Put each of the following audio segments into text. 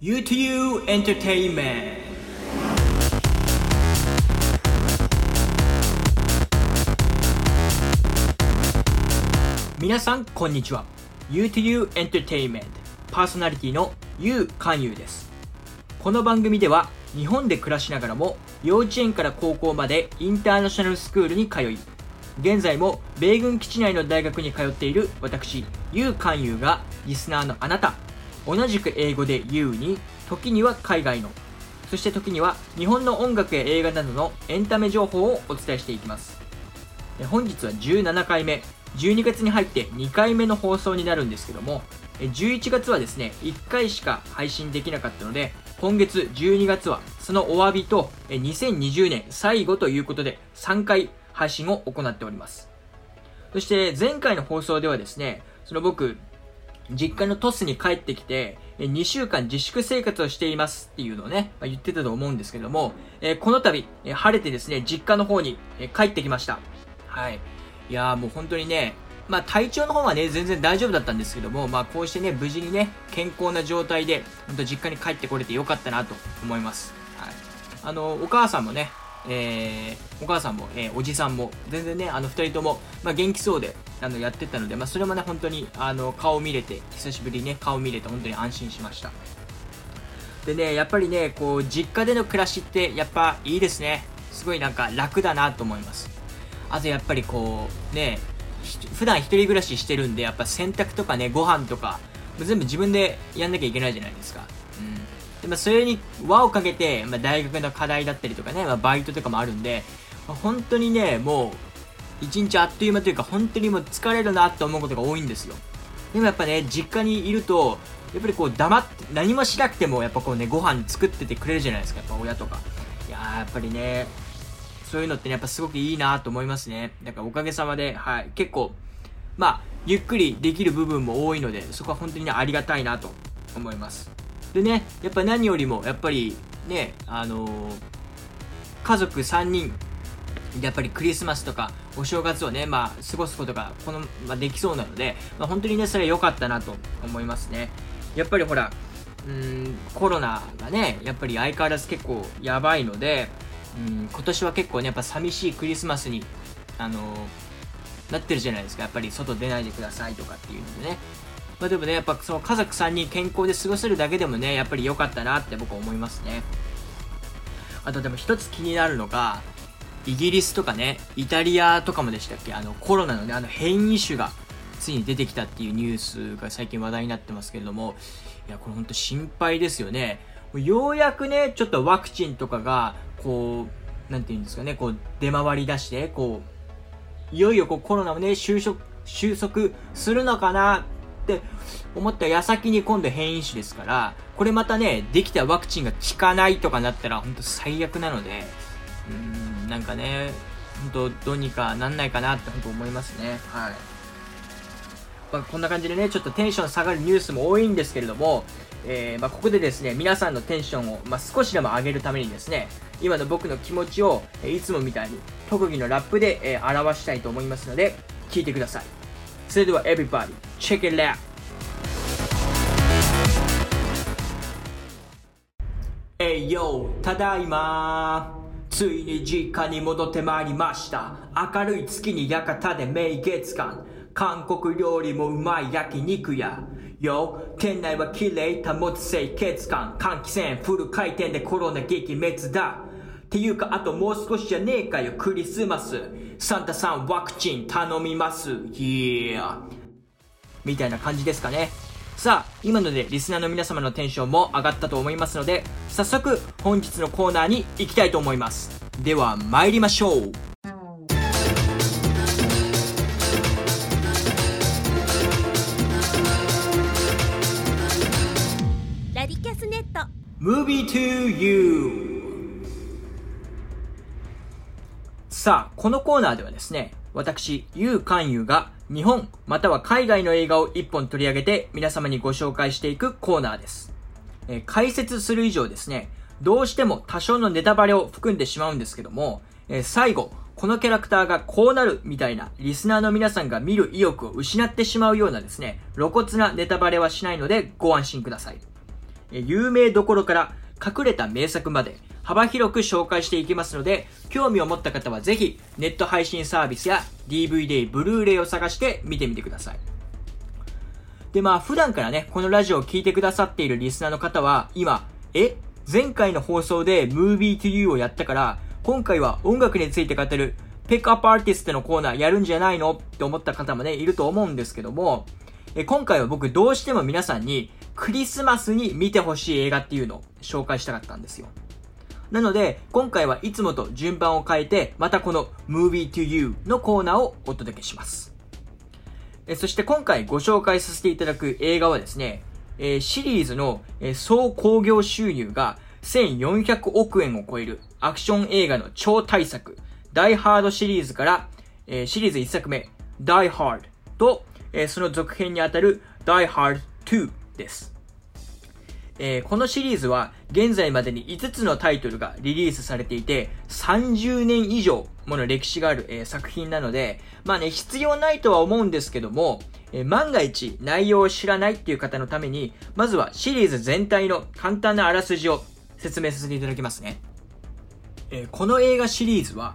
U2U Entertainment. 皆さんこんにちは。U2U Entertainment パーソナリティの YOU 勧誘です。この番組では日本で暮らしながらも幼稚園から高校までインターナショナルスクールに通い現在も米軍基地内の大学に通っている私 YOU 勧誘がリスナーのあなた同じく英語で You に時には海外の。そして時には日本の音楽や映画などのエンタメ情報をお伝えしていきます。本日は17回目12月に入って2回目の放送になるんですけども11月はですね1回しか配信できなかったので今月12月はそのお詫びと2020年最後ということで3回配信を行っております。そして前回の放送ではですねその僕実家のトスに帰ってきて、2週間自粛生活をしていますっていうのをね、ま、言ってたと思うんですけども、えこの度、晴れてですね、実家の方に、帰ってきました。はい。いやーもう本当にね、まあ体調の方はね、全然大丈夫だったんですけども、まあこうしてね、無事にね、健康な状態で、本当実家に帰ってこれてよかったなと思います。はい。あの、お母さんもね、えー、お母さんも、えー、おじさんも、全然ね、あの、二人とも、まあ、元気そうで、あの、やってたので、まあ、それもね、本当に、あの、顔見れて、久しぶりにね、顔見れて、本当に安心しました。でね、やっぱりね、こう、実家での暮らしって、やっぱいいですね。すごいなんか楽だなと思います。あとやっぱりこう、ね、普段一人暮らししてるんで、やっぱ洗濯とかね、ご飯とか、全部自分でやんなきゃいけないじゃないですか。まあ、それに輪をかけて、まあ、大学の課題だったりとかね、まあ、バイトとかもあるんで、まあ、本当にね、もう、一日あっという間というか、本当にもう疲れるなって思うことが多いんですよ。でもやっぱね、実家にいると、やっぱりこう黙って、何もしなくても、やっぱこうね、ご飯作っててくれるじゃないですか、やっぱ親とか。いやー、やっぱりね、そういうのってね、やっぱすごくいいなと思いますね。だからおかげさまで、はい、結構、まあ、ゆっくりできる部分も多いので、そこは本当にね、ありがたいなと思います。でね、やっぱ何よりも、やっぱりね、あのー、家族3人、やっぱりクリスマスとかお正月をね、まあ、過ごすことがこの、まあ、できそうなので、まあ、本当にね、それは良かったなと思いますね。やっぱりほら、うん、コロナがね、やっぱり相変わらず結構やばいので、うん、今年は結構ね、やっぱ寂しいクリスマスに、あのー、なってるじゃないですか。やっぱり外出ないでくださいとかっていうのでね。まあでもね、やっぱその家族3人健康で過ごせるだけでもね、やっぱり良かったなって僕は思いますね。あとでも一つ気になるのが、イギリスとかね、イタリアとかもでしたっけ？あのコロナのね、あの変異種がついに出てきたっていうニュースが最近話題になってますけれども、いや、これほんと心配ですよね。ようやくね、ちょっとワクチンとかが、こう、なんていうんですかね、こう、出回り出して、こう、いよいよこうコロナもね、収束、収束するのかなって思った矢先に今度変異種ですから、これまたね、できたワクチンが効かないとかなったら本当最悪なので、うーん、なんかね、本当どうにかなんないかなって本当思いますね。はい。まあ、こんな感じでね、ちょっとテンション下がるニュースも多いんですけれども、えー、まあ、ここでですね、皆さんのテンションを、まあ、少しでも上げるためにですね、今の僕の気持ちを、えいつもみたいに特技のラップで、えー、表したいと思いますので、聞いてください。それでは everybody check it out. えいよただいま。ついに実家に戻ってまいりました。明るい月に館で名月間韓国料理もうまい焼肉やよ店内は綺麗保つ清潔感。換気扇フル回転でコロナ撃滅だ。っていうか、あともう少しじゃねえかよ、クリスマス。サンタさんワクチン頼みます。イエーみたいな感じですかね。さあ、今のでリスナーの皆様のテンションも上がったと思いますので、早速本日のコーナーに行きたいと思います。では参りましょう。ラディキャスネット Movie to You さあ、このコーナーではですね、私、ゆうかんゆが日本または海外の映画を一本取り上げて皆様にご紹介していくコーナーです。えー、解説する以上ですね、どうしても多少のネタバレを含んでしまうんですけども、えー、最後、このキャラクターがこうなるみたいなリスナーの皆さんが見る意欲を失ってしまうようなですね、露骨なネタバレはしないのでご安心ください。え有名どころから隠れた名作まで幅広く紹介していきますので、興味を持った方はぜひネット配信サービスや DVD、ブルーレイを探して見てみてください。で、まあ普段からね、このラジオを聴いてくださっているリスナーの方は、今、え前回の放送で Movie to You をやったから、今回は音楽について語るピックアップアーティストのコーナーやるんじゃないの？って思った方もね、いると思うんですけども、え今回は僕どうしても皆さんにクリスマスに見てほしい映画っていうのを紹介したかったんですよ。なので、今回はいつもと順番を変えて、またこの Movie to You のコーナーをお届けします。えそして今回ご紹介させていただく映画はですね、えシリーズの、え総興行収入が1400億円を超えるアクション映画の超大作、ダイハードシリーズから、えシリーズ1作目、ダイハードと、えその続編にあたるダイハード2です。えー、このシリーズは現在までに5つのタイトルがリリースされていて、30年以上もの歴史がある、えー、作品なので、まあね、必要ないとは思うんですけども、えー、万が一内容を知らないっていう方のために、まずはシリーズ全体の簡単なあらすじを説明させていただきますね。えこの映画シリーズは、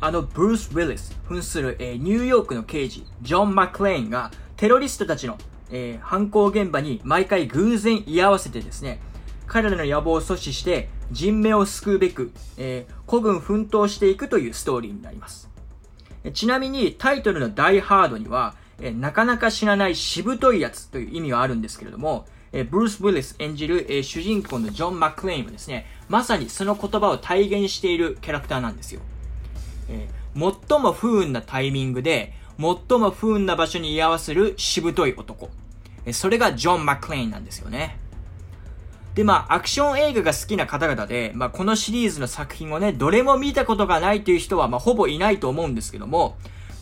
あのブルース・ウィリス扮する、えニューヨークの刑事、ジョン・マクレーンがテロリストたちのえー、犯行現場に毎回偶然居合わせてですね、彼らの野望を阻止して人命を救うべく、えー、孤軍奮闘していくというストーリーになります。ちなみにタイトルのダイハードには、えー、なかなか知らないしぶといやつという意味はあるんですけれども、え、ブルース・ウィリス演じる、え、主人公のジョン・マックレインはですね、まさにその言葉を体現しているキャラクターなんですよ。え、最も不運なタイミングで、最も不運な場所に居合わせるしぶとい男。それがジョン・マクレインなんですよね。で、まあ、アクション映画が好きな方々で、まあ、このシリーズの作品をね、どれも見たことがないという人は、まあ、ほぼいないと思うんですけども、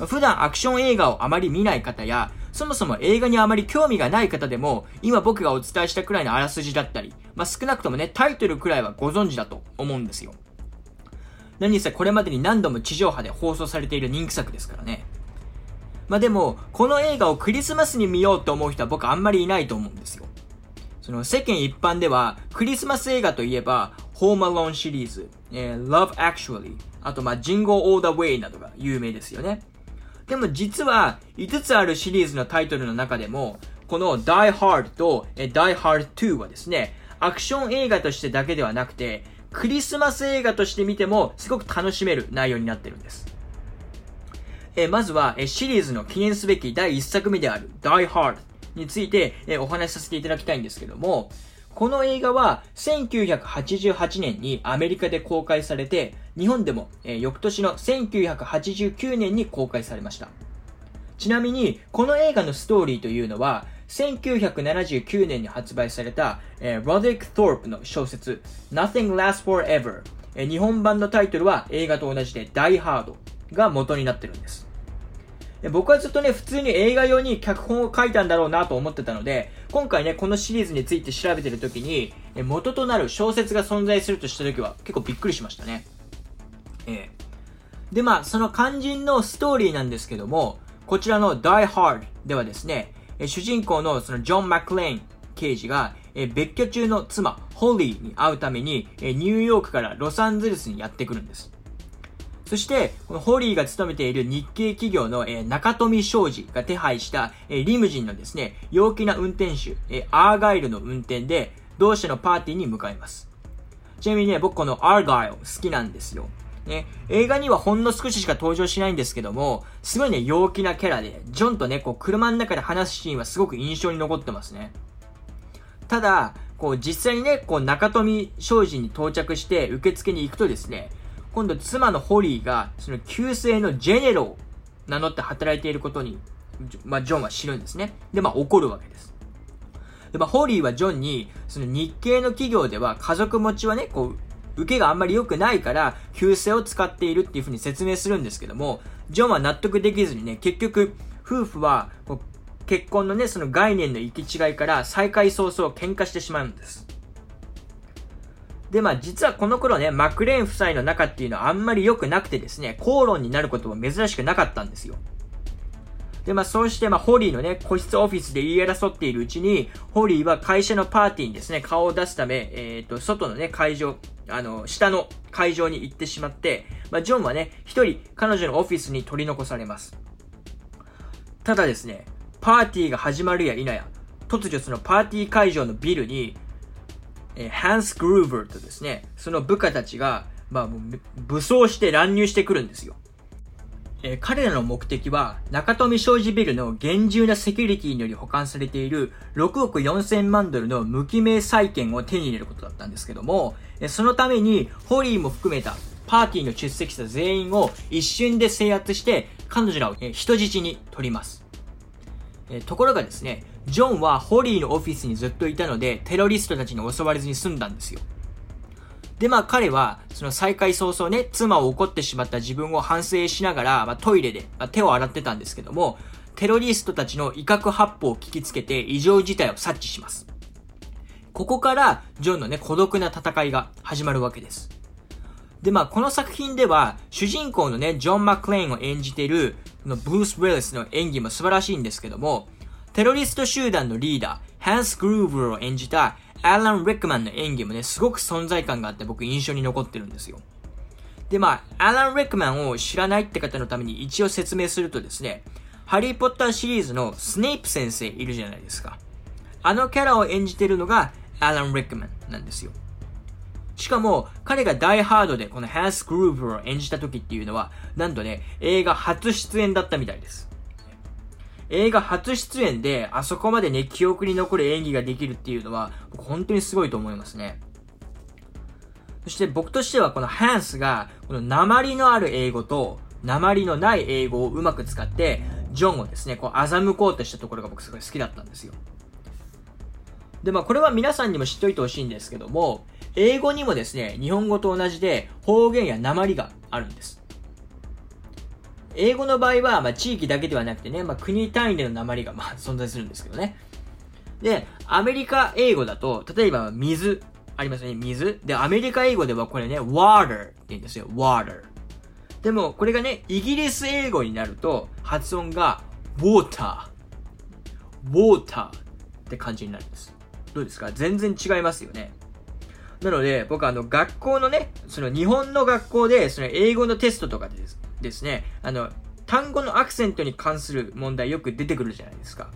普段アクション映画をあまり見ない方や、そもそも映画にあまり興味がない方でも、今僕がお伝えしたくらいのあらすじだったり、まあ、少なくともね、タイトルくらいはご存知だと思うんですよ。何せこれまでに何度も地上波で放送されている人気作ですからね。まあでも、この映画をクリスマスに見ようと思う人は僕あんまりいないと思うんですよ。その世間一般では、クリスマス映画といえば、Home Alone シリーズ、えー、Love Actually、あとまあ Jingle All the Way などが有名ですよね。でも実は、5つあるシリーズのタイトルの中でも、この Die Hard と、えー、Die Hard 2はですね、アクション映画としてだけではなくて、クリスマス映画として見てもすごく楽しめる内容になってるんです。えまずは、えシリーズの記念すべき第1作目である Die Hard について、えお話しさせていただきたいんですけども、この映画は1988年にアメリカで公開されて、日本でも、え翌年の1989年に公開されました。ちなみに、この映画のストーリーというのは、1979年に発売された、えー、ロディック・トープの小説 Nothing Lasts Forever、え、日本版のタイトルは映画と同じで Die Hard が元になってるんです。で僕はずっとね、普通に映画用に脚本を書いたんだろうなと思ってたので、今回ね、このシリーズについて調べてる時に、元となる小説が存在するとした時は結構びっくりしましたね。えー、で、まあ、その肝心のストーリーなんですけども、こちらの Die Hard ではですね、主人公のそのジョン・マクレーン刑事が、別居中の妻、ホリーに会うために、ニューヨークからロサンゼルスにやってくるんです。そして、このホリーが勤めている日系企業の、えー、中富商事が手配した、えー、リムジンのですね、陽気な運転手、えー、アーガイルの運転で、同社のパーティーに向かいます。ちなみにね、僕このアーガイル好きなんですよ。ね、映画にはほんの少ししか登場しないんですけども、すごいね、陽気なキャラで、ジョンとね、こう、車の中で話すシーンはすごく印象に残ってますね。ただ、こう、実際にね、こう、中富商事に到着して受付に行くとですね、今度妻のホリーが、その旧姓のジェネロを名乗って働いていることに、まあ、ジョンは知るんですね。で、まあ、怒るわけです。で、まあ、ホリーはジョンに、その日系の企業では家族持ちはね、こう、受けがあんまり良くないから、旧姓を使っているっていうふうに説明するんですけども、ジョンは納得できずにね、結局、夫婦は、結婚のね、その概念の行き違いから再会早々喧嘩してしまうんです。で、まあ実はこの頃ね、マクレーン夫妻の仲っていうのはあんまり良くなくてですね、口論になることも珍しくなかったんですよ。で、まあ、そうして、まあ、ホリーのね、個室オフィスで言い争っているうちに、ホリーは会社のパーティーにですね、顔を出すため、えっ、ー、と、外のね、会場、あの、下の会場に行ってしまって、まあ、ジョンはね、一人、彼女のオフィスに取り残されます。ただですね、パーティーが始まるや否や、突如そのパーティー会場のビルに、え、ハンス・グルーバーとですね、その部下たちが、まあ、武装して乱入してくるんですよ。えー、彼らの目的は、中富商事ビルの厳重なセキュリティにより保管されている6億4000万ドルの無記名債券を手に入れることだったんですけども、えそのために、ホリーも含めたパーティーの出席者全員を一瞬で制圧して、彼女らを、人質に取ります。えところがですね、ジョンはホリーのオフィスにずっといたので、テロリストたちに襲われずに済んだんですよ。で、まあ彼は、その再会早々ね、妻を怒ってしまった自分を反省しながら、まあトイレで、まあ、手を洗ってたんですけども、テロリストたちの威嚇発砲を聞きつけて異常事態を察知します。ここから、ジョンのね、孤独な戦いが始まるわけです。で、まあ、この作品では、主人公のね、ジョン・マクレーンを演じている、このブルース・ウェルスの演技も素晴らしいんですけども、テロリスト集団のリーダー、ハンス・グルーブルを演じたアラン・レックマンの演技もね、すごく存在感があって僕印象に残ってるんですよ。で、まあ、アラン・レックマンを知らないって方のために一応説明するとですね、ハリー・ポッターシリーズのスネイプ先生いるじゃないですか。あのキャラを演じてるのがアラン・レックマンなんですよ。しかも、彼がダイハードでこのハンス・グルーブを演じた時っていうのは、なんとね、映画初出演だったみたいです。映画初出演で、あそこまでね、記憶に残る演技ができるっていうのは、本当にすごいと思いますね。そして僕としてはこのハンスが、この鉛のある英語と、鉛のない英語をうまく使って、ジョンをですね、こう欺こうとしたところが僕すごい好きだったんですよ。で、まあこれは皆さんにも知っておいてほしいんですけども、英語にもですね、日本語と同じで方言や鉛があるんです。英語の場合は、まあ、地域だけではなくてね、まあ、国単位での鉛が、まあ、存在するんですけどね。で、アメリカ英語だと、例えば、水、ありますね、水。で、アメリカ英語ではこれね、water って言うんですよ、water。でも、これがね、イギリス英語になると、発音が、water。water って感じになるんです。どうですか？全然違いますよね。なので、僕あの、学校のね、その日本の学校で、その英語のテストとかでですですね、あの、単語のアクセントに関する問題よく出てくるじゃないですか。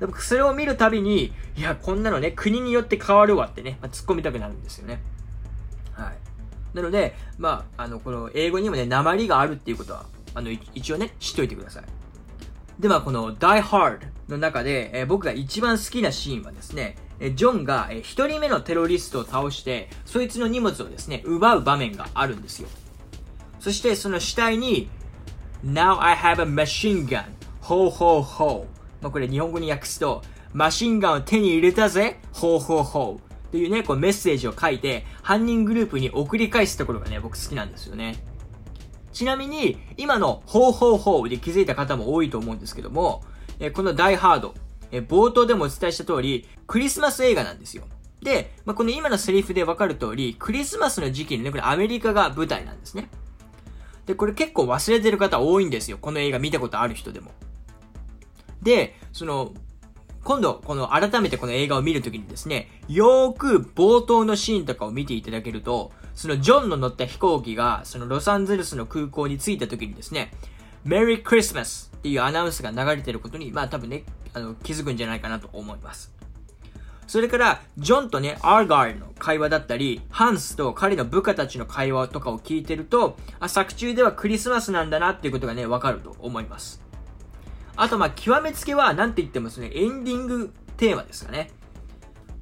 で僕それを見るたびに、いや、こんなのね、国によって変わるわってね、まあ、突っ込みたくなるんですよね。はい。なので、まあ、あの、この英語にもね、鉛があるっていうことは、あの、一応ね、知っておいてください。で、まあ、この Die Hard の中で、えー、僕が一番好きなシーンはですね、えジョンが、え一人目のテロリストを倒して、そいつの荷物をですね、奪う場面があるんですよ。そしてその死体に、Now I have a machine gun. ほうほうほう。まあ、これ日本語に訳すと、マシンガンを手に入れたぜほうほうほう。っていうね、こうメッセージを書いて、犯人グループに送り返すところがね、僕好きなんですよね。ちなみに、今のほうほうほうで気づいた方も多いと思うんですけども、えこのダイハード、え冒頭でもお伝えした通り、クリスマス映画なんですよ。で、まあ、この今のセリフでわかる通り、クリスマスの時期にね、これアメリカが舞台なんですね。で、これ結構忘れてる方多いんですよ。この映画見たことある人でも。で、その、今度、この改めてこの映画を見るときにですね、よーく冒頭のシーンとかを見ていただけると、そのジョンの乗った飛行機が、そのロサンゼルスの空港に着いたときにですね、メリークリスマスっていうアナウンスが流れてることに、まあ多分ね、あの、気づくんじゃないかなと思います。それから、ジョンとね、アーガールの会話だったり、ハンスと彼の部下たちの会話とかを聞いてると、あ、作中ではクリスマスなんだなっていうことがね、わかると思います。あと、ま、極めつけは、なんて言ってもですね、エンディングテーマですかね。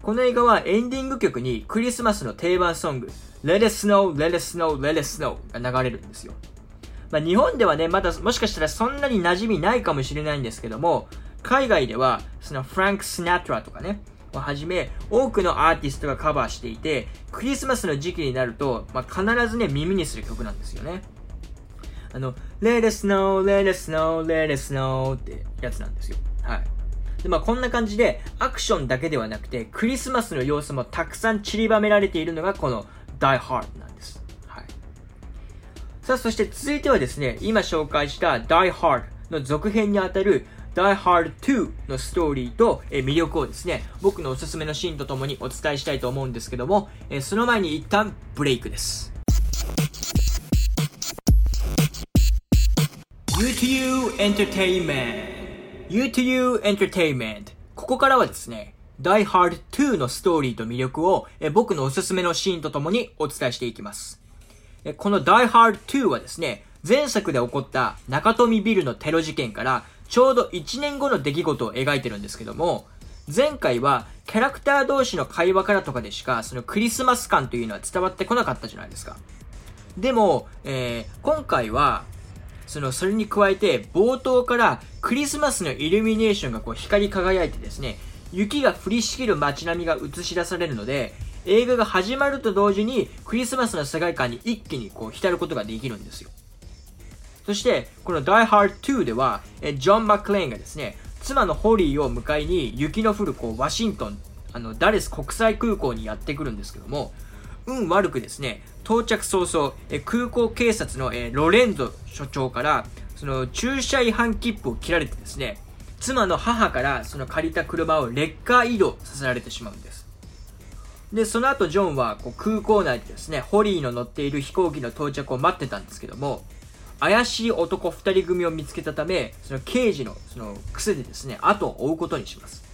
この映画はエンディング曲にクリスマスの定番ソング、Let it snow, let it snow, let it snow が流れるんですよ。まあ、日本ではね、まだもしかしたらそんなに馴染みないかもしれないんですけども、海外では、そのフランク・スナトラとかね、をはじめ、多くのアーティストがカバーしていて、クリスマスの時期になると、まあ、必ずね、耳にする曲なんですよね。あの、Let it snow, let it snow, let it snow ってやつなんですよ。はい。で、まあこんな感じで、アクションだけではなくて、クリスマスの様子もたくさん散りばめられているのが、この Die Hard なんです。はい。さあ、そして続いてはですね、今紹介した Die Hard の続編にあたる Die Hard 2のストーリーと、えー、魅力をですね、僕のおすすめのシーンとともにお伝えしたいと思うんですけども、えー、その前に一旦ブレイクです。U2U Entertainment U2U Entertainment ここからはですね、Die Hard 2のストーリーと魅力をえ僕のおすすめのシーンとともにお伝えしていきます。この Die Hard 2はですね、前作で起こった中富ビルのテロ事件からちょうど1年後の出来事を描いてるんですけども、前回はキャラクター同士の会話からとかでしかそのクリスマス感というのは伝わってこなかったじゃないですか。でも、えー、今回はその、それに加えて、冒頭からクリスマスのイルミネーションがこう光り輝いてですね、雪が降りしきる街並みが映し出されるので、映画が始まると同時にクリスマスの世界観に一気にこう浸ることができるんですよ。そして、この Die Hard 2では、えジョン・マクレーンがですね、妻のホリーを迎えに雪の降るこうワシントン、あの、ダレス国際空港にやってくるんですけども、運悪くですね、到着早々、え空港警察の、えロレンゾ所長から、その駐車違反切符を切られてですね、妻の母からその借りた車をレッカー移動させられてしまうんです。で、その後ジョンはこう空港内でですね、ホリーの乗っている飛行機の到着を待ってたんですけども、怪しい男2人組を見つけたため、その刑事のその癖でですね、後を追うことにします。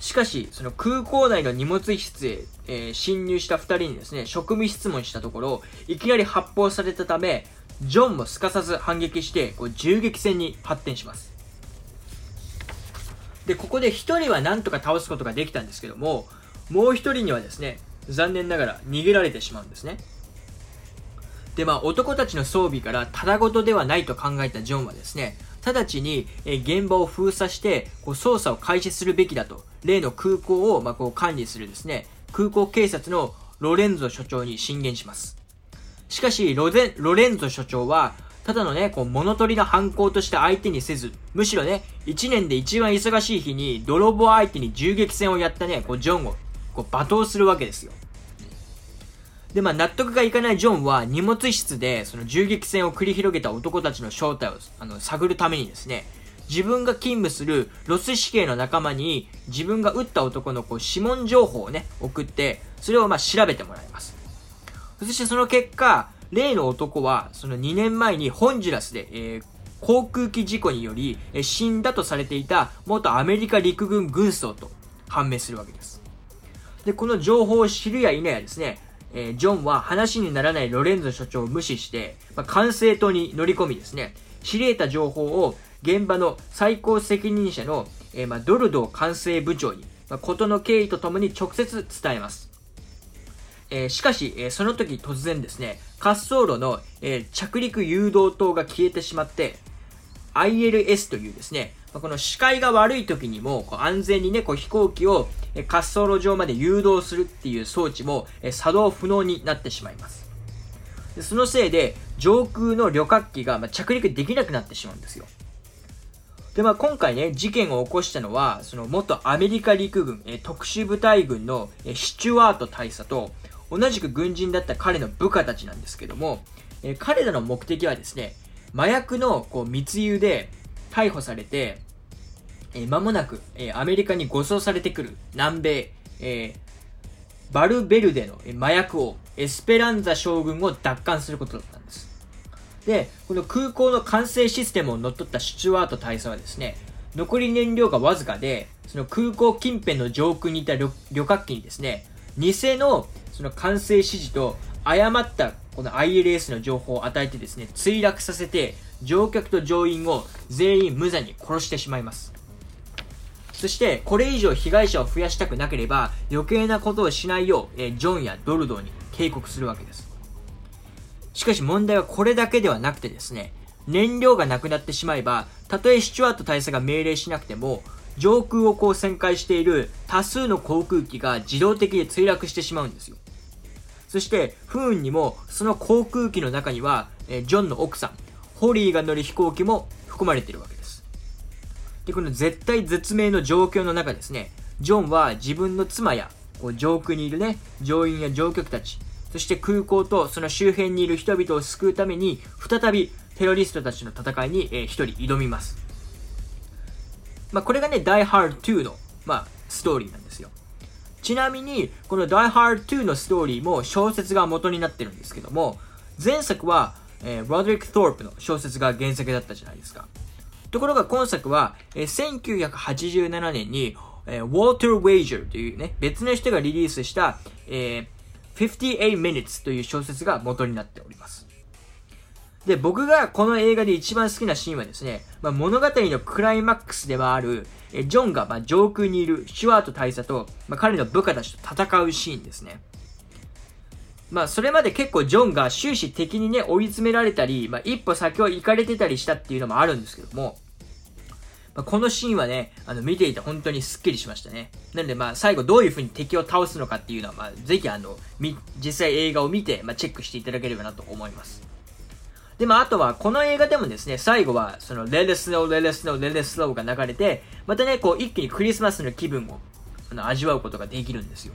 しかし、その空港内の荷物室へ、えー、侵入した2人にですね、職務質問したところ、いきなり発砲されたため、ジョンもすかさず反撃して、こう銃撃戦に発展します。で、ここで1人はなんとか倒すことができたんですけども、もう1人にはですね、残念ながら逃げられてしまうんですね。で、まあ、男たちの装備からただごとではないと考えたジョンはですね、直ちに、現場を封鎖して、こう捜査を開始するべきだと、例の空港を、まこう管理するですね、空港警察のロレンゾ所長に進言します。しかし、ロゼロレンゾ所長は、ただのね、こう、物取りの犯行として相手にせず、むしろね、1年で一番忙しい日に、泥棒相手に銃撃戦をやったね、こう、ジョンを、こう、罵倒するわけですよ。で、まあ、納得がいかないジョンは荷物室でその銃撃戦を繰り広げた男たちの正体をあの探るためにですね、自分が勤務するロス死刑の仲間に自分が撃った男のこう指紋情報をね、送って、それをまあ調べてもらいます。そしてその結果、例の男はその2年前にホンジュラスで、えー、航空機事故により、えー、死んだとされていた元アメリカ陸軍軍曹と判明するわけです。で、この情報を知るや否やですね、えー、ジョンは話にならないロレンゾ所長を無視して、まあ、管制塔に乗り込みですね、知り得た情報を現場の最高責任者の、えー、まあ、ドルドー管制部長に、まあ、事の経緯とともに直接伝えます。えー、しかし、えー、その時突然ですね、滑走路の、えー、着陸誘導灯が消えてしまって、ILS というですね、この視界が悪い時にも安全にね、こう飛行機を滑走路上まで誘導するっていう装置も作動不能になってしまいます。そのせいで上空の旅客機が着陸できなくなってしまうんですよ。で、まあ今回ね、事件を起こしたのは、その元アメリカ陸軍、え特殊部隊軍のえシチュワート大佐と、同じく軍人だった彼の部下たちなんですけども、え彼らの目的はですね、麻薬のこう密輸で逮捕されて、えー、間もなく、えー、アメリカに護送されてくる南米、えー、バルベルデの麻薬王、エスペランザ将軍を奪還することだったんです。で、この空港の管制システムを乗っ取ったシチュワート大佐はですね、残り燃料がわずかで、その空港近辺の上空にいた旅客機にですね、偽のその管制指示と誤ったこの ILS の情報を与えてですね、墜落させて、乗客と乗員を全員無残に殺してしまいます。そして、これ以上被害者を増やしたくなければ、余計なことをしないよう、えジョンやドルドーに警告するわけです。しかし問題はこれだけではなくてですね、燃料がなくなってしまえば、たとえスチュワート大佐が命令しなくても、上空をこう旋回している多数の航空機が自動的に墜落してしまうんですよ。そして、不運にも、その航空機の中には、えジョンの奥さん、ホリーが乗る飛行機も含まれているわけです。で、この絶対絶命の状況の中ですね、ジョンは自分の妻や、こう上空にいるね、乗員や乗客たち、そして空港とその周辺にいる人々を救うために、再びテロリストたちの戦いに、えー、一人挑みます。まあ、これがね、Die Hard 2の、まあ、ストーリーなんですよ。ちなみに、この Die Hard 2のストーリーも小説が元になってるんですけども、前作は、えー、ロドリック・トープの小説が原作だったじゃないですか。ところが今作は、えー、1987年に、えー、ウォルター・ウェイジャーというね、別の人がリリースした、えー、58 Minutes という小説が元になっております。で、僕がこの映画で一番好きなシーンはですね、まあ、物語のクライマックスではある、えジョンが、まあ、上空にいるシュワート大佐と、まあ、彼の部下たちと戦うシーンですね。まあ、それまで結構ジョンが終始敵にね、追い詰められたり、まあ、一歩先を行かれてたりしたっていうのもあるんですけども、まあ、このシーンはね、あの、見ていて本当にスッキリしましたね。なので、まあ、最後どういう風に敵を倒すのかっていうのは、まあ、ぜひあの、実際映画を見て、まあ、チェックしていただければなと思います。で、まあ、あとは、この映画でもですね、最後は、その、レレスノー、レレスノー、レレスノーが流れて、またね、こう、一気にクリスマスの気分を、あの、味わうことができるんですよ。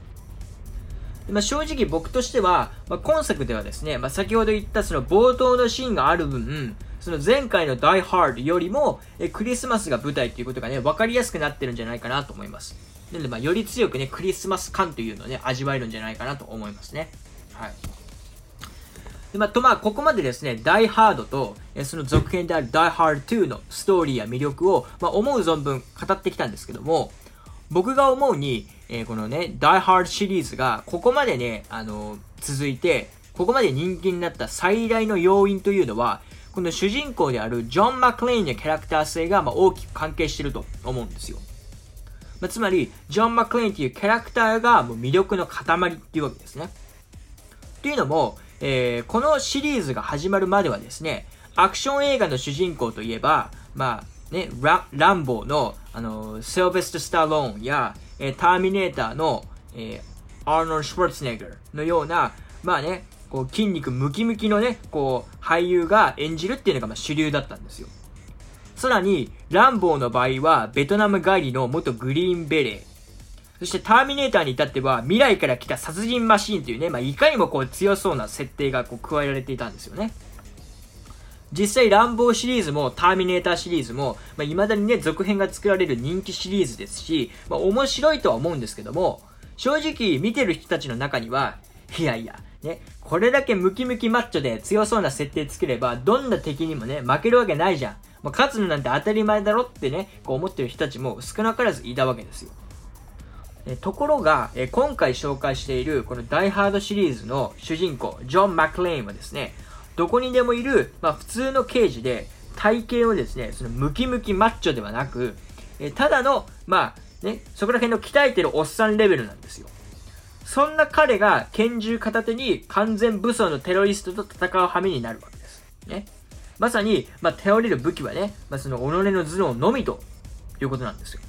まあ、正直僕としては、まあ、今作ではですね、まあ、先ほど言ったその冒頭のシーンがある分、その前回の Die Hard よりも、えクリスマスが舞台っていうことがね、わかりやすくなってるんじゃないかなと思います。なので、まあ、より強くね、クリスマス感というのをね、味わえるんじゃないかなと思いますね。はい。で、まあ、と、まあ、ここまでですね、Die Hard と、えその続編である Die Hard 2のストーリーや魅力を、まあ、思う存分語ってきたんですけども、僕が思うに、えー、このね、Die Hard シリーズが、ここまでね、あのー、続いて、ここまで人気になった最大の要因というのは、この主人公であるジョン・マクレインのキャラクター性が、ま、大きく関係してると思うんですよ。まあ、つまり、ジョン・マクレインというキャラクターがもう魅力の塊っていうわけですね。というのも、えー、このシリーズが始まるまではですね、アクション映画の主人公といえば、まあ、ね、ラランボーの、あの、セルベスト・スタローンや、えー、ターミネーターの、えー、アーノルド・シュワルツネガーのような、まあね、こう筋肉ムキムキのね、こう、俳優が演じるっていうのがまあ主流だったんですよ。さらに、ランボーの場合は、ベトナム帰りの元グリーンベレー、そしてターミネーターに至っては未来から来た殺人マシーンというね、まあ、いかにもこう強そうな設定がこう加えられていたんですよね。実際、ランボーシリーズもターミネーターシリーズも、まあ、未だにね、続編が作られる人気シリーズですし、まあ、面白いとは思うんですけども、正直見てる人たちの中には、いやいや、ね、これだけムキムキマッチョで強そうな設定作れば、どんな敵にもね、負けるわけないじゃん。まあ、勝つのなんて当たり前だろってね、こう思ってる人たちも少なからずいたわけですよ。えところが、え今回紹介しているこのダイハードシリーズの主人公、ジョン・マクレインはですね、どこにでもいる、まあ、普通の刑事で、体型をですね、そのムキムキマッチョではなく、えただの、まあ、ね、そこら辺の鍛えてるおっさんレベルなんですよ。そんな彼が拳銃片手に完全武装のテロリストと戦う羽目になるわけです。ね。まさに、まあ、頼れる武器はね、まあ、その己の頭脳のみということなんですよ。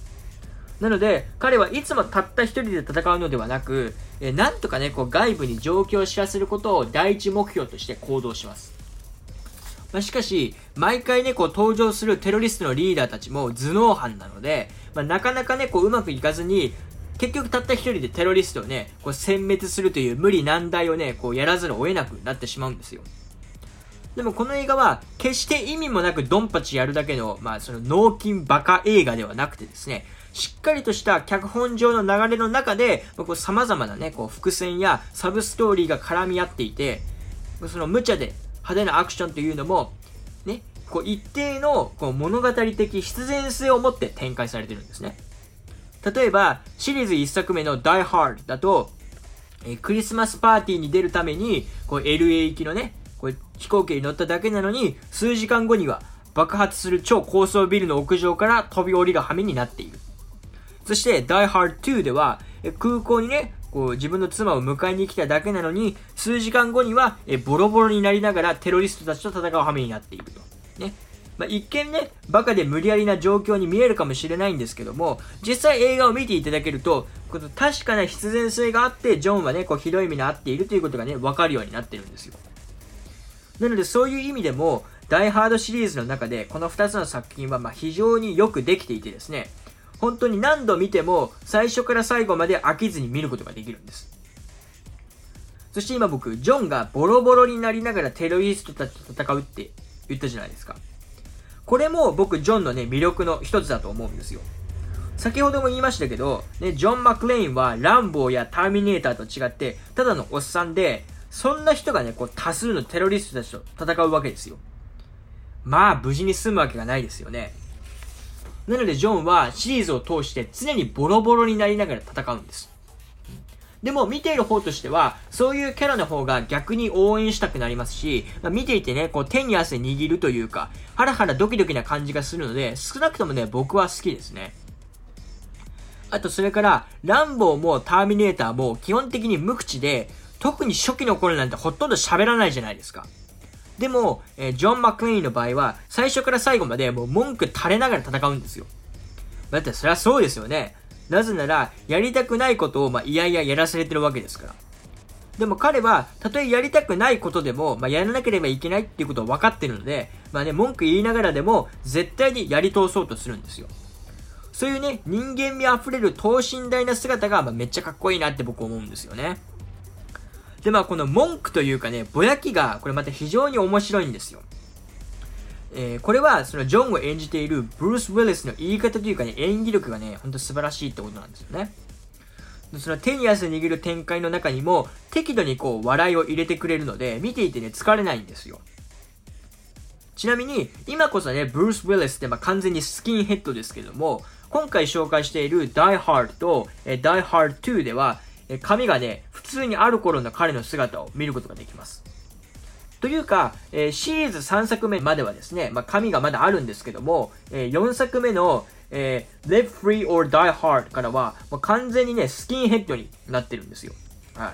なので、彼はいつもたった一人で戦うのではなく、えなんとかね、こう外部に状況を知らせることを第一目標として行動します。まあ、しかし、毎回ね、こう登場するテロリストのリーダーたちも頭脳犯なので、まあ、なかなかね、こううまくいかずに、結局たった一人でテロリストをね、こう殲滅するという無理難題をね、こうやらずにを得なくなってしまうんですよ。でもこの映画は、決して意味もなくドンパチやるだけの、まあその脳筋バカ映画ではなくてですね、しっかりとした脚本上の流れの中で、こう様々なね、こう伏線やサブストーリーが絡み合っていて、その無茶で派手なアクションというのも、ね、こう一定のこう物語的必然性を持って展開されてるんですね。例えば、シリーズ1作目の Die Hard だと、えクリスマスパーティーに出るために、こう LA 行きのね、こう飛行機に乗っただけなのに、数時間後には爆発する超高層ビルの屋上から飛び降りる羽目になっている。そして、Die Hard 2では、空港にね、こう自分の妻を迎えに来ただけなのに、数時間後には、えボロボロになりながらテロリストたちと戦う羽目になっていると。ね。まあ、一見ね、バカで無理やりな状況に見えるかもしれないんですけども、実際映画を見ていただけると、この確かな必然性があって、ジョンはね、こうひどい目に遭っているということがね、わかるようになってるんですよ。なので、そういう意味でも、ダイハードシリーズの中で、この2つの作品はま非常によくできていてですね、本当に何度見ても最初から最後まで飽きずに見ることができるんです。そして今僕、ジョンがボロボロになりながらテロリストたちと戦うって言ったじゃないですか。これも僕、ジョンのね、魅力の一つだと思うんですよ。先ほども言いましたけど、ね、ジョン・マクレインはランボーやターミネーターと違って、ただのおっさんで、そんな人がね、こう多数のテロリストたちと戦うわけですよ。まあ、無事に済むわけがないですよね。なので、ジョンはシリーズを通して常にボロボロになりながら戦うんです。でも、見ている方としては、そういうキャラの方が逆に応援したくなりますし、まあ、見ていてね、こう手に汗握るというか、ハラハラドキドキな感じがするので、少なくともね、僕は好きですね。あと、それから、ランボーもターミネーターも基本的に無口で、特に初期の頃なんてほとんど喋らないじゃないですか。でも、えー、ジョン・マクレインの場合は、最初から最後までもう文句垂れながら戦うんですよ。だってそりゃそうですよね。なぜなら、やりたくないことを、まあ、いやいややらされてるわけですから。でも彼は、たとえやりたくないことでも、まあ、やらなければいけないっていうことを分かってるので、まあね、文句言いながらでも、絶対にやり通そうとするんですよ。そういうね、人間味あふれる等身大な姿が、まあ、めっちゃかっこいいなって僕思うんですよね。で、まあ、この文句というかね、ぼやきが、これまた非常に面白いんですよ。えー、これは、そのジョンを演じているブルース・ウィリスの言い方というかね、演技力がね、ほんと素晴らしいってことなんですよね。その手に汗握る展開の中にも、適度にこう、笑いを入れてくれるので、見ていてね、疲れないんですよ。ちなみに、今こそね、ブルース・ウィリスってまあ完全にスキンヘッドですけども、今回紹介している Die Hard と、えー、Die Hard 2では、え、髪がね、普通にある頃の彼の姿を見ることができます。というか、え、シリーズ3作目まではですね、まあ、紙がまだあるんですけども、え、4作目の、えー、Live Free or Die Hard からは、もう完全にね、スキンヘッドになってるんですよ。はい。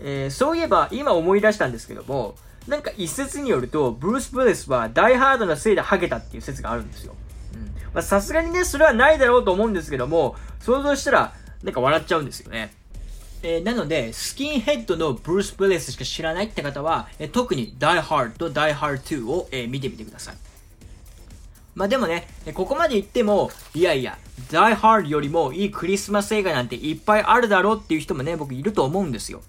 えー、そういえば、今思い出したんですけども、なんか一説によると、ブルース・ブレスはダイハードのせいでハゲたっていう説があるんですよ。うん。まさすがにね、それはないだろうと思うんですけども、想像したら、なんか笑っちゃうんですよね。えー、なので、スキンヘッドのブルース・ブレスしか知らないって方は、えー、特に Die Hard と Die Hard 2を、えー、見てみてください。まあでもね、ここまで言っても、いやいや、Die Hard よりもいいクリスマス映画なんていっぱいあるだろうっていう人もね、僕いると思うんですよ。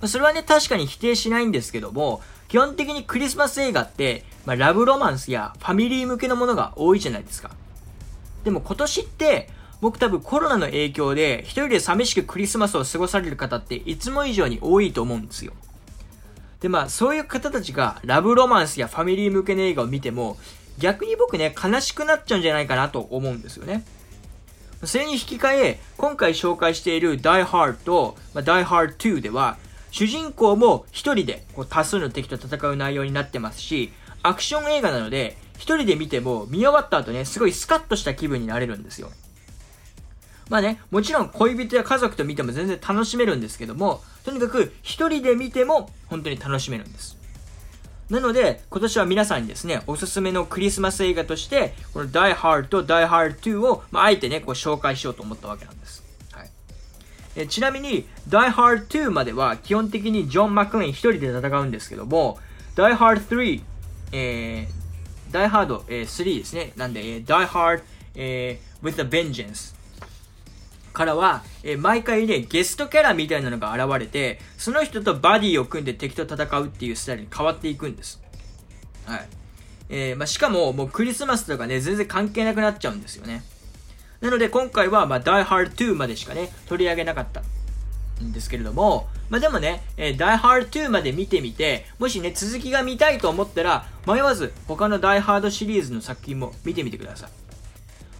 まあ、それはね、確かに否定しないんですけども、基本的にクリスマス映画って、まあ、ラブロマンスやファミリー向けのものが多いじゃないですか。でも今年って、僕多分コロナの影響で一人で寂しくクリスマスを過ごされる方っていつも以上に多いと思うんですよ。でまあそういう方たちがラブロマンスやファミリー向けの映画を見ても逆に僕ね悲しくなっちゃうんじゃないかなと思うんですよね。それに引き換え今回紹介している Die Hard と、まあ、Die Hard 2では主人公も一人でこう多数の敵と戦う内容になってますしアクション映画なので一人で見ても見終わった後ねすごいスカッとした気分になれるんですよ。まあね、もちろん恋人や家族と見ても全然楽しめるんですけども、とにかく一人で見ても本当に楽しめるんです。なので、今年は皆さんにですね、おすすめのクリスマス映画として、この Die Hard と Die Hard 2を、まあ、あえてね、こう紹介しようと思ったわけなんです。はい。えちなみに、Die Hard 2までは基本的にジョン・マクレイン一人で戦うんですけども、Die Hard 3、えー、Die Hard、えー、3ですね。なんで、えー、Die Hard、えー、with a Vengeance からは、えー、毎回ね、ゲストキャラみたいなのが現れて、その人とバディを組んで敵と戦うっていうスタイルに変わっていくんです。はい。えー、まあ、しかも、もうクリスマスとかね、全然関係なくなっちゃうんですよね。なので今回は、まあ、Die Hard 2までしかね、取り上げなかったんですけれども、まあ、でもね、えー、Die Hard 2まで見てみて、もしね、続きが見たいと思ったら、迷わず他の Die Hard シリーズの作品も見てみてください。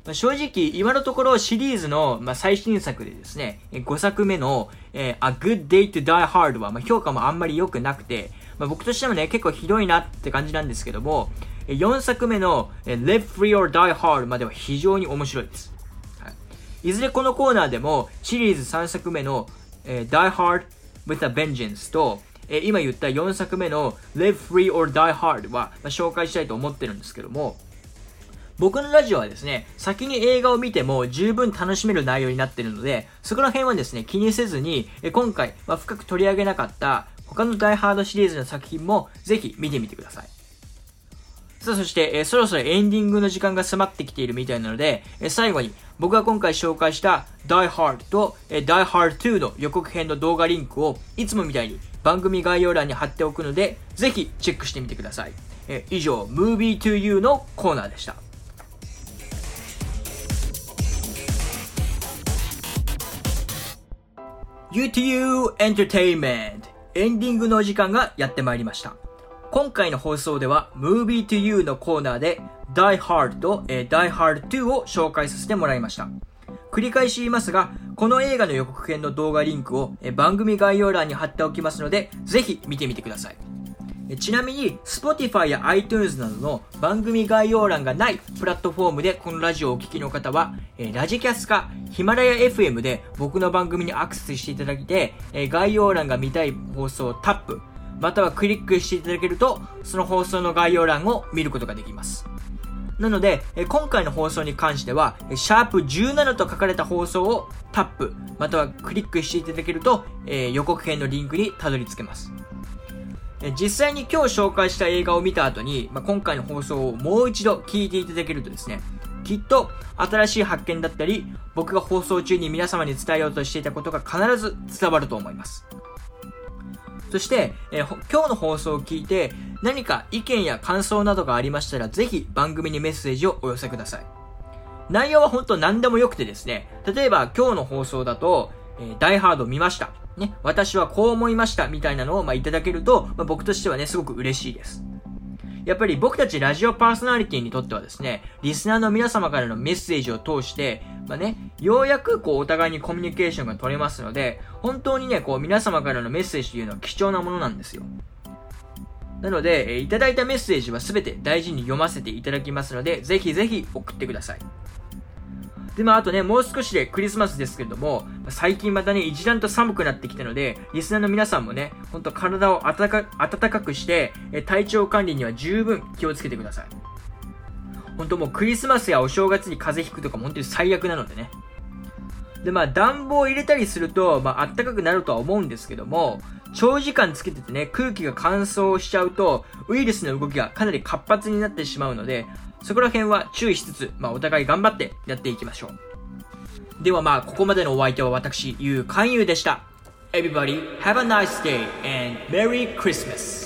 まあ、正直、今のところシリーズの、まあ、最新作でですね、5作目の、えー、A Good Day to Die Hard は、まあ、評価もあんまり良くなくて、まあ、僕としてもね、結構ひどいなって感じなんですけども、4作目の Live Free or Die Hard までは非常に面白いです。はい、いずれこのコーナーでもシリーズ3作目の、えー、Die Hard with a Vengeance と、え、今言った4作目の Live Free or Die Hard は、ま、紹介したいと思ってるんですけども、僕のラジオはですね、先に映画を見ても十分楽しめる内容になっているので、そこら辺はですね、気にせずに、今回、ま、深く取り上げなかった他のダイハードシリーズの作品もぜひ見てみてください。さあ、そして、え、そろそろエンディングの時間が迫ってきているみたいなので、え、最後に僕が今回紹介した Die Hard と、えー、Die Hard 2の予告編の動画リンクをいつもみたいに番組概要欄に貼っておくので、ぜひチェックしてみてください。え、以上、Movie to You のコーナーでした。UTU Entertainment エンディングのお時間がやってまいりました。今回の放送では Movie to You のコーナーで Die Hard と、えー、Die Hard 2を紹介させてもらいました。繰り返し言いますが、この映画の予告編の動画リンクを、え、番組概要欄に貼っておきますので、ぜひ見てみてください。ちなみに、Spotify や iTunes などの番組概要欄がないプラットフォームでこのラジオをお聴きの方は、ラジキャスかヒマラヤ FM で僕の番組にアクセスしていただいて、概要欄が見たい放送をタップ、またはクリックしていただけると、その放送の概要欄を見ることができます。なので、今回の放送に関しては、シャープ17と書かれた放送をタップ、またはクリックしていただけると、え予告編のリンクにたどり着けます。実際に今日紹介した映画を見た後に、まあ、今回の放送をもう一度聞いていただけるとですね、きっと新しい発見だったり、僕が放送中に皆様に伝えようとしていたことが必ず伝わると思います。そして、えー、今日の放送を聞いて何か意見や感想などがありましたら、ぜひ番組にメッセージをお寄せください。内容は本当何でもよくてですね、例えば今日の放送だと、えー、ダイハード見ました。ね、私はこう思いましたみたいなのを、まあ、いただけると、まあ、僕としてはね、すごく嬉しいです。やっぱり僕たちラジオパーソナリティにとってはですね、リスナーの皆様からのメッセージを通して、まあね、ようやくこうお互いにコミュニケーションが取れますので、本当にね、こう皆様からのメッセージというのは貴重なものなんですよ。なので、えいただいたメッセージはすべて大事に読ませていただきますので、ぜひぜひ送ってください。で、まあ、あとね、もう少しでクリスマスですけれども、最近またね、一段と寒くなってきたので、リスナーの皆さんもね、ほんと体を暖か暖かくして、体調管理には十分気をつけてください。本当もうクリスマスやお正月に風邪ひくとかも本当に最悪なのでね。で、まあ暖房を入れたりすると、まあ暖かくなるとは思うんですけども、長時間つけててね、空気が乾燥しちゃうと、ウイルスの動きがかなり活発になってしまうので、そこら辺は注意しつつ、まあ、お互い頑張ってやっていきましょう。ではまあ、ここまでのお相手は私、ゆうかんゆうでした。Everybody, have a nice day and Merry Christmas!